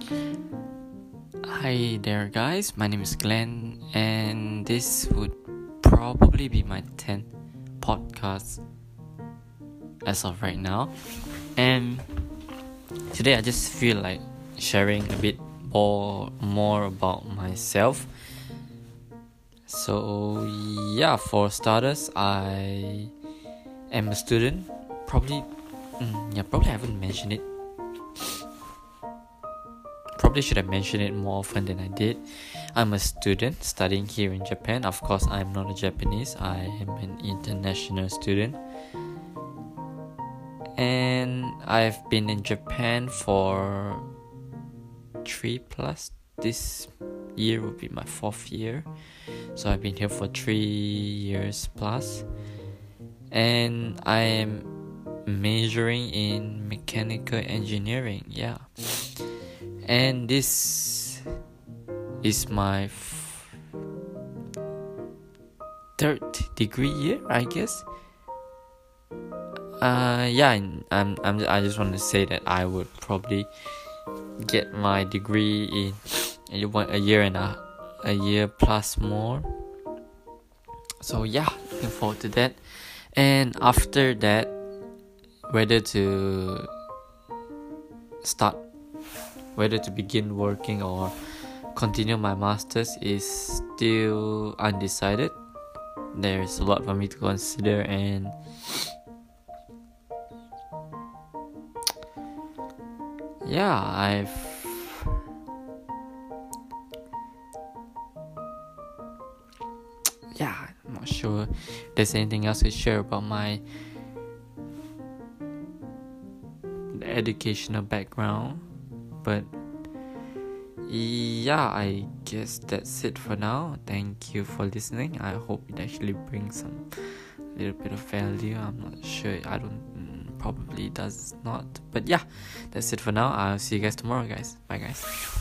Hi there, guys. My name is Glenn, and this would probably be my 10th podcast as of right now. And today, I just feel like sharing a bit more, more about myself. So, yeah, for starters, I am a student. Probably, mm, yeah, probably I haven't mentioned it probably should have mentioned it more often than I did. I'm a student studying here in Japan. Of course, I'm not a Japanese, I am an international student. And I've been in Japan for three plus. This year will be my fourth year. So I've been here for three years plus. And I am majoring in mechanical engineering. Yeah and this is my f- third degree year i guess. Uh yeah I'm, I'm i just want to say that i would probably get my degree in a year and a, a year plus more. So yeah looking forward to that. And after that whether to start whether to begin working or continue my masters is still undecided. There's a lot for me to consider and yeah, I've yeah, I'm not sure there's anything else to share about my educational background but yeah i guess that's it for now. Thank you for listening. I hope it actually brings some little bit of value. I'm not sure. I don't mm, probably does not. But yeah that's it for now. I'll see you guys tomorrow guys. Bye guys